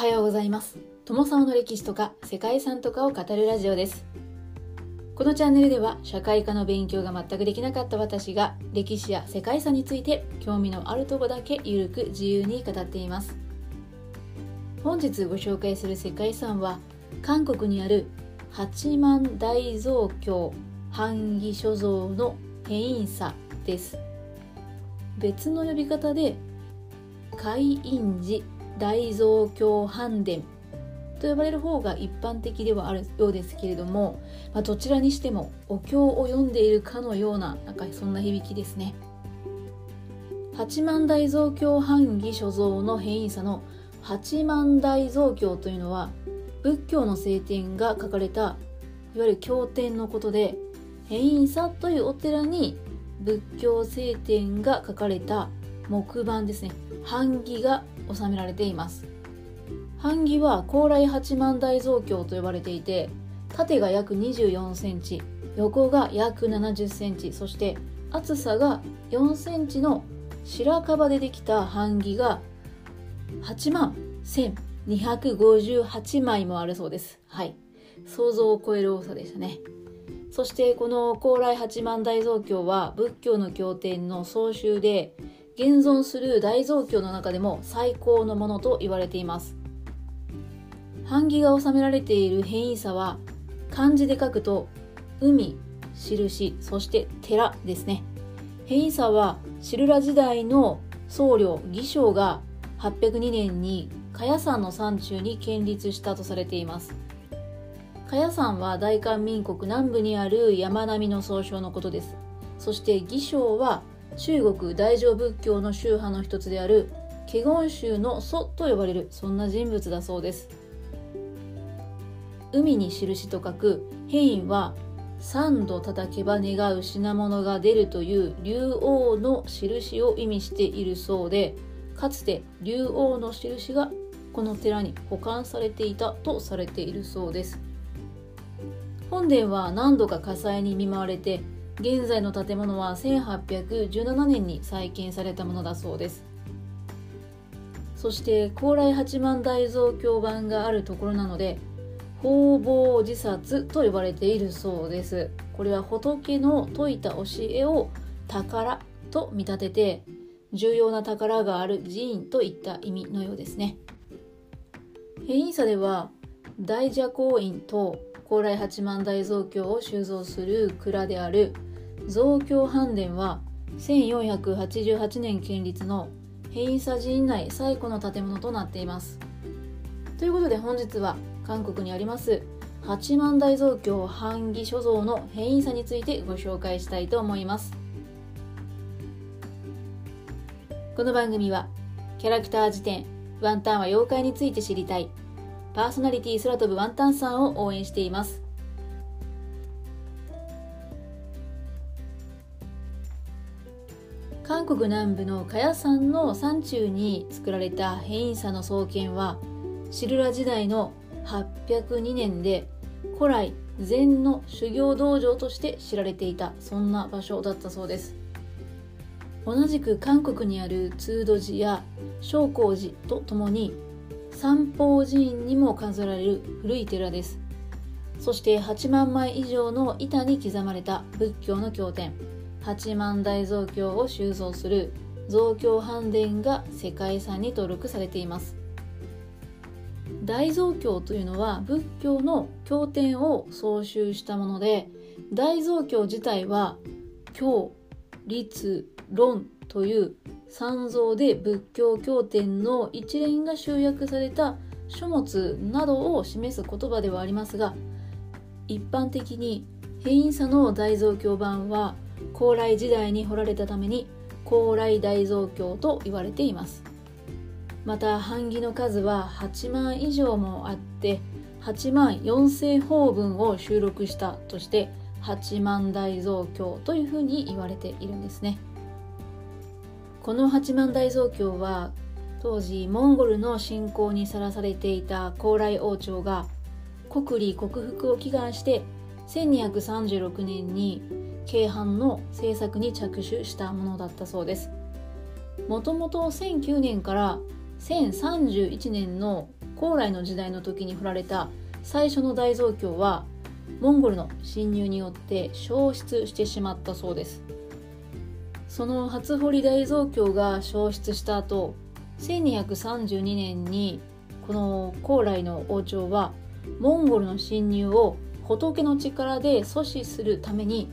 はようございます。友沢の歴史とか世界遺産とかを語るラジオです。このチャンネルでは社会科の勉強が全くできなかった私が歴史や世界遺産について興味のあるとこだけゆるく自由に語っています。本日ご紹介する世界遺産は韓国にある八幡大蔵経版木所蔵の変因差です。別の呼び方で海印寺。大蔵経版伝と呼ばれる方が一般的ではあるようですけれども、まあ、どちらにしてもお経を読んでいるかのようななんかそんな響きですね。八幡大蔵経版木所蔵の変異差の八幡大蔵経というのは仏教の聖典が書かれたいわゆる経典のことで変異差というお寺に仏教聖典が書かれた木版ですね。版木が収められています。版木は高麗八幡大蔵経と呼ばれていて縦が約24センチ横が約70センチそして厚さが4センチの白樺でできた版木が8万1258枚もあるそうです。はい。想像を超える多さでしたね。そしてこの高麗八幡大蔵経は仏教の経典の総集で現存する大蔵経の中でも最高のものと言われています。版木が収められている変異差は漢字で書くと海印そして寺ですね。変異差はシルラ時代の僧侶義将が802年に茅山の山中に建立したとされています。茅山は大韓民国南部にある山並みの総称のことです。そして義将は中国大乗仏教の宗派の一つである華厳宗の祖と呼ばれるそんな人物だそうです。海に印と書く変異は三度叩けば願う品物が出るという竜王の印を意味しているそうでかつて竜王の印がこの寺に保管されていたとされているそうです。本殿は何度か火災に見舞われて現在の建物は1817年に再建されたものだそうです。そして高麗八幡大蔵経版があるところなので方々自殺と呼ばれているそうです。これは仏の説いた教えを宝と見立てて重要な宝がある寺院といった意味のようですね。変異差では大蛇行院と高麗八幡大蔵経を収蔵する蔵である増教藩殿は1488年建立の変異差寺院内最古の建物となっています。ということで本日は韓国にあります八幡大蔵経版木所蔵の変異差についてご紹介したいと思います。この番組はキャラクター辞典ワンタンは妖怪について知りたい。パーソナリティ空飛ぶワンタンさんを応援しています。韓国南部のカヤ山の山中に作られた変異差の創建はシルラ時代の802年で古来禅の修行道場として知られていたそんな場所だったそうです。同じく韓国にある通土寺や昇光寺とともに三宝寺院にも数えられる古い寺です。そして8万枚以上の板に刻まれた仏教の経典。八幡大蔵経を収蔵する蔵経版伝が世界遺産に登録されています。大蔵経というのは仏教の経典を創集したもので大蔵経自体は経律論という三蔵で仏教経典の一連が集約された書物などを示す言葉ではありますが一般的に変異差の大蔵経版は高麗時代に彫られたために高麗大蔵経と言われています。また版木の数は8万以上もあって8万4世法文を収録したとして八万大蔵経というふうに言われているんですね。この八万大蔵経は当時モンゴルの侵攻にさらされていた高麗王朝が国利克服を祈願して1236年に京阪の制作に着手したものだったそうです。もともと1009年から1031年の高麗の時代の時に掘られた最初の大蔵経はモンゴルの侵入によって消失してしまったそうです。その初堀大蔵経が消失した後1232年にこの高麗の王朝はモンゴルの侵入を仏の力で阻止するために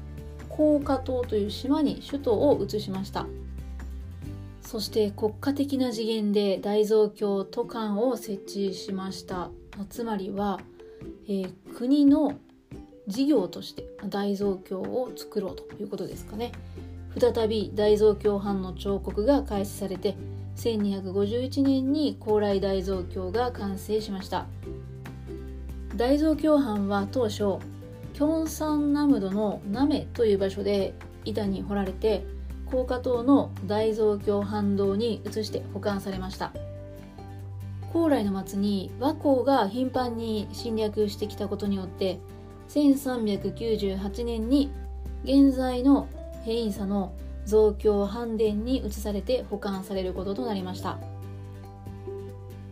高架島という島に首都を移しました。そして国家的な次元で大蔵経都監を設置しました。つまりは、えー、国の事業として大蔵経を作ろうということですかね。再び大蔵経藩の彫刻が開始されて1251年に高麗大蔵経が完成しました。大蔵経藩は当初キョンサンナムドのナメという場所で板に掘られて高架島の大蔵経藩道に移して保管されました。高麗の末に倭寇が頻繁に侵略してきたことによって1398年に現在の平院佐の増強藩殿に移されて保管されることとなりました。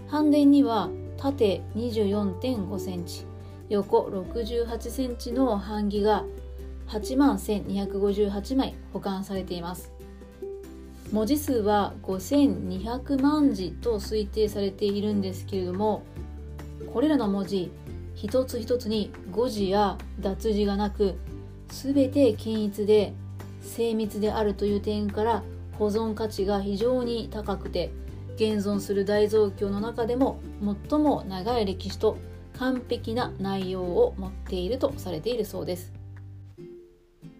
藩殿には縦24.5センチ横68センチの版木が8万1258枚保管されています。文字数は5200万字と推定されているんですけれどもこれらの文字一つ一つに誤字や脱字がなく全て均一で精密であるという点から保存価値が非常に高くて現存する大蔵経の中でも最も長い歴史と完璧な内容を持っているとされているそうです。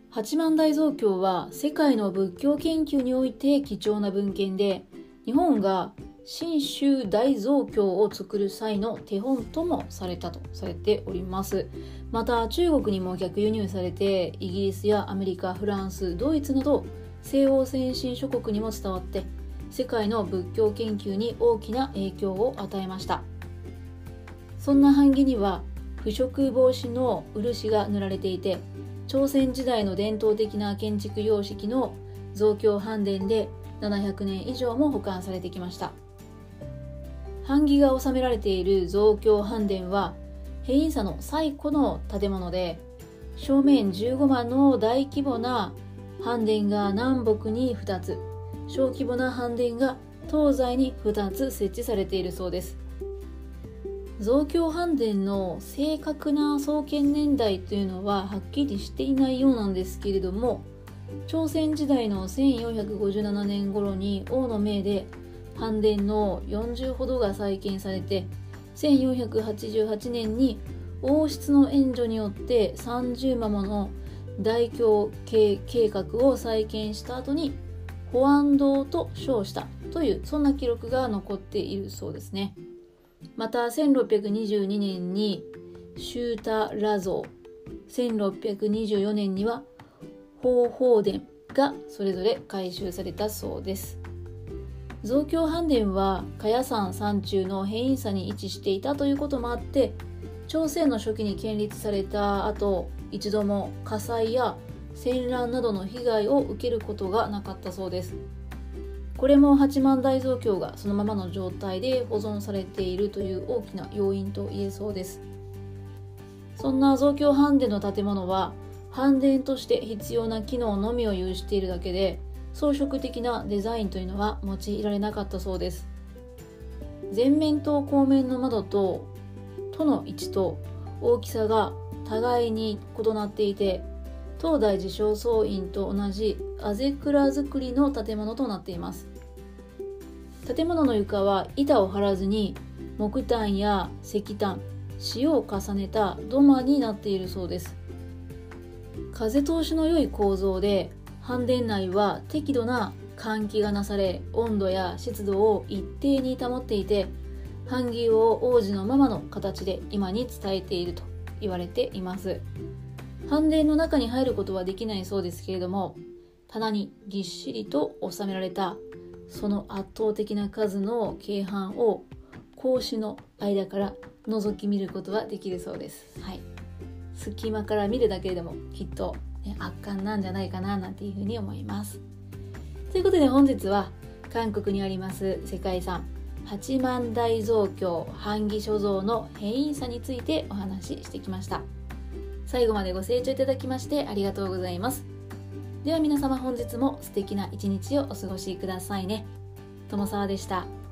八幡大蔵経は世界の仏教研究において貴重な文献で日本が新州大蔵経を作る際の手本ともされたとされております。また中国にも逆輸入されてイギリスやアメリカフランスドイツなど西欧先進諸国にも伝わって世界の仏教研究に大きな影響を与えました。そんな版木には腐食防止の漆が塗られていて朝鮮時代の伝統的な建築様式の増強版殿で700年以上も保管されてきました。版木が収められている増強版殿は平院佐の最古の建物で正面15万の大規模な版殿が南北に2つ小規模な版殿が東西に2つ設置されているそうです。増強版殿の正確な創建年代というのははっきりしていないようなんですけれども朝鮮時代の1457年頃に王の命で藩殿の40ほどが再建されて1488年に王室の援助によって30間もの大京計画を再建した後に保安堂と称したというそんな記録が残っているそうですね。また1622年にシュータラ像1624年には方法殿がそれぞれ改修されたそうです。増強飯殿は茅山山中の変異差に位置していたということもあって朝鮮の初期に建立された後一度も火災や戦乱などの被害を受けることがなかったそうです。これも八幡大蔵経がそのままの状態で保存されているという大きな要因と言えそうです。そんな増強飯殿の建物は飯殿として必要な機能のみを有しているだけで装飾的なデザインというのは用いられなかったそうです。前面と後面の窓と戸の位置と大きさが互いに異なっていて東大寺正倉院と同じあぜ蔵造りの建物となっています。建物の床は板を張らずに木炭や石炭塩を重ねた土間になっているそうです。風通しの良い構造で飯殿内は適度な換気がなされ温度や湿度を一定に保っていて版木を王子のままの形で今に伝えていると言われています。飯殿の中に入ることはできないそうですけれども棚にぎっしりと収められたその圧倒的な数の軽版を格子の間から覗き見ることはできるそうです、はい、隙間から見るだけでもきっと圧巻なんじゃないかななんていうふうに思います。ということで本日は韓国にあります世界遺産八幡大蔵経版木所蔵の変異さについてお話ししてきました最後までご清聴いただきましてありがとうございますでは皆様本日も素敵な一日をお過ごしくださいね友沢でした。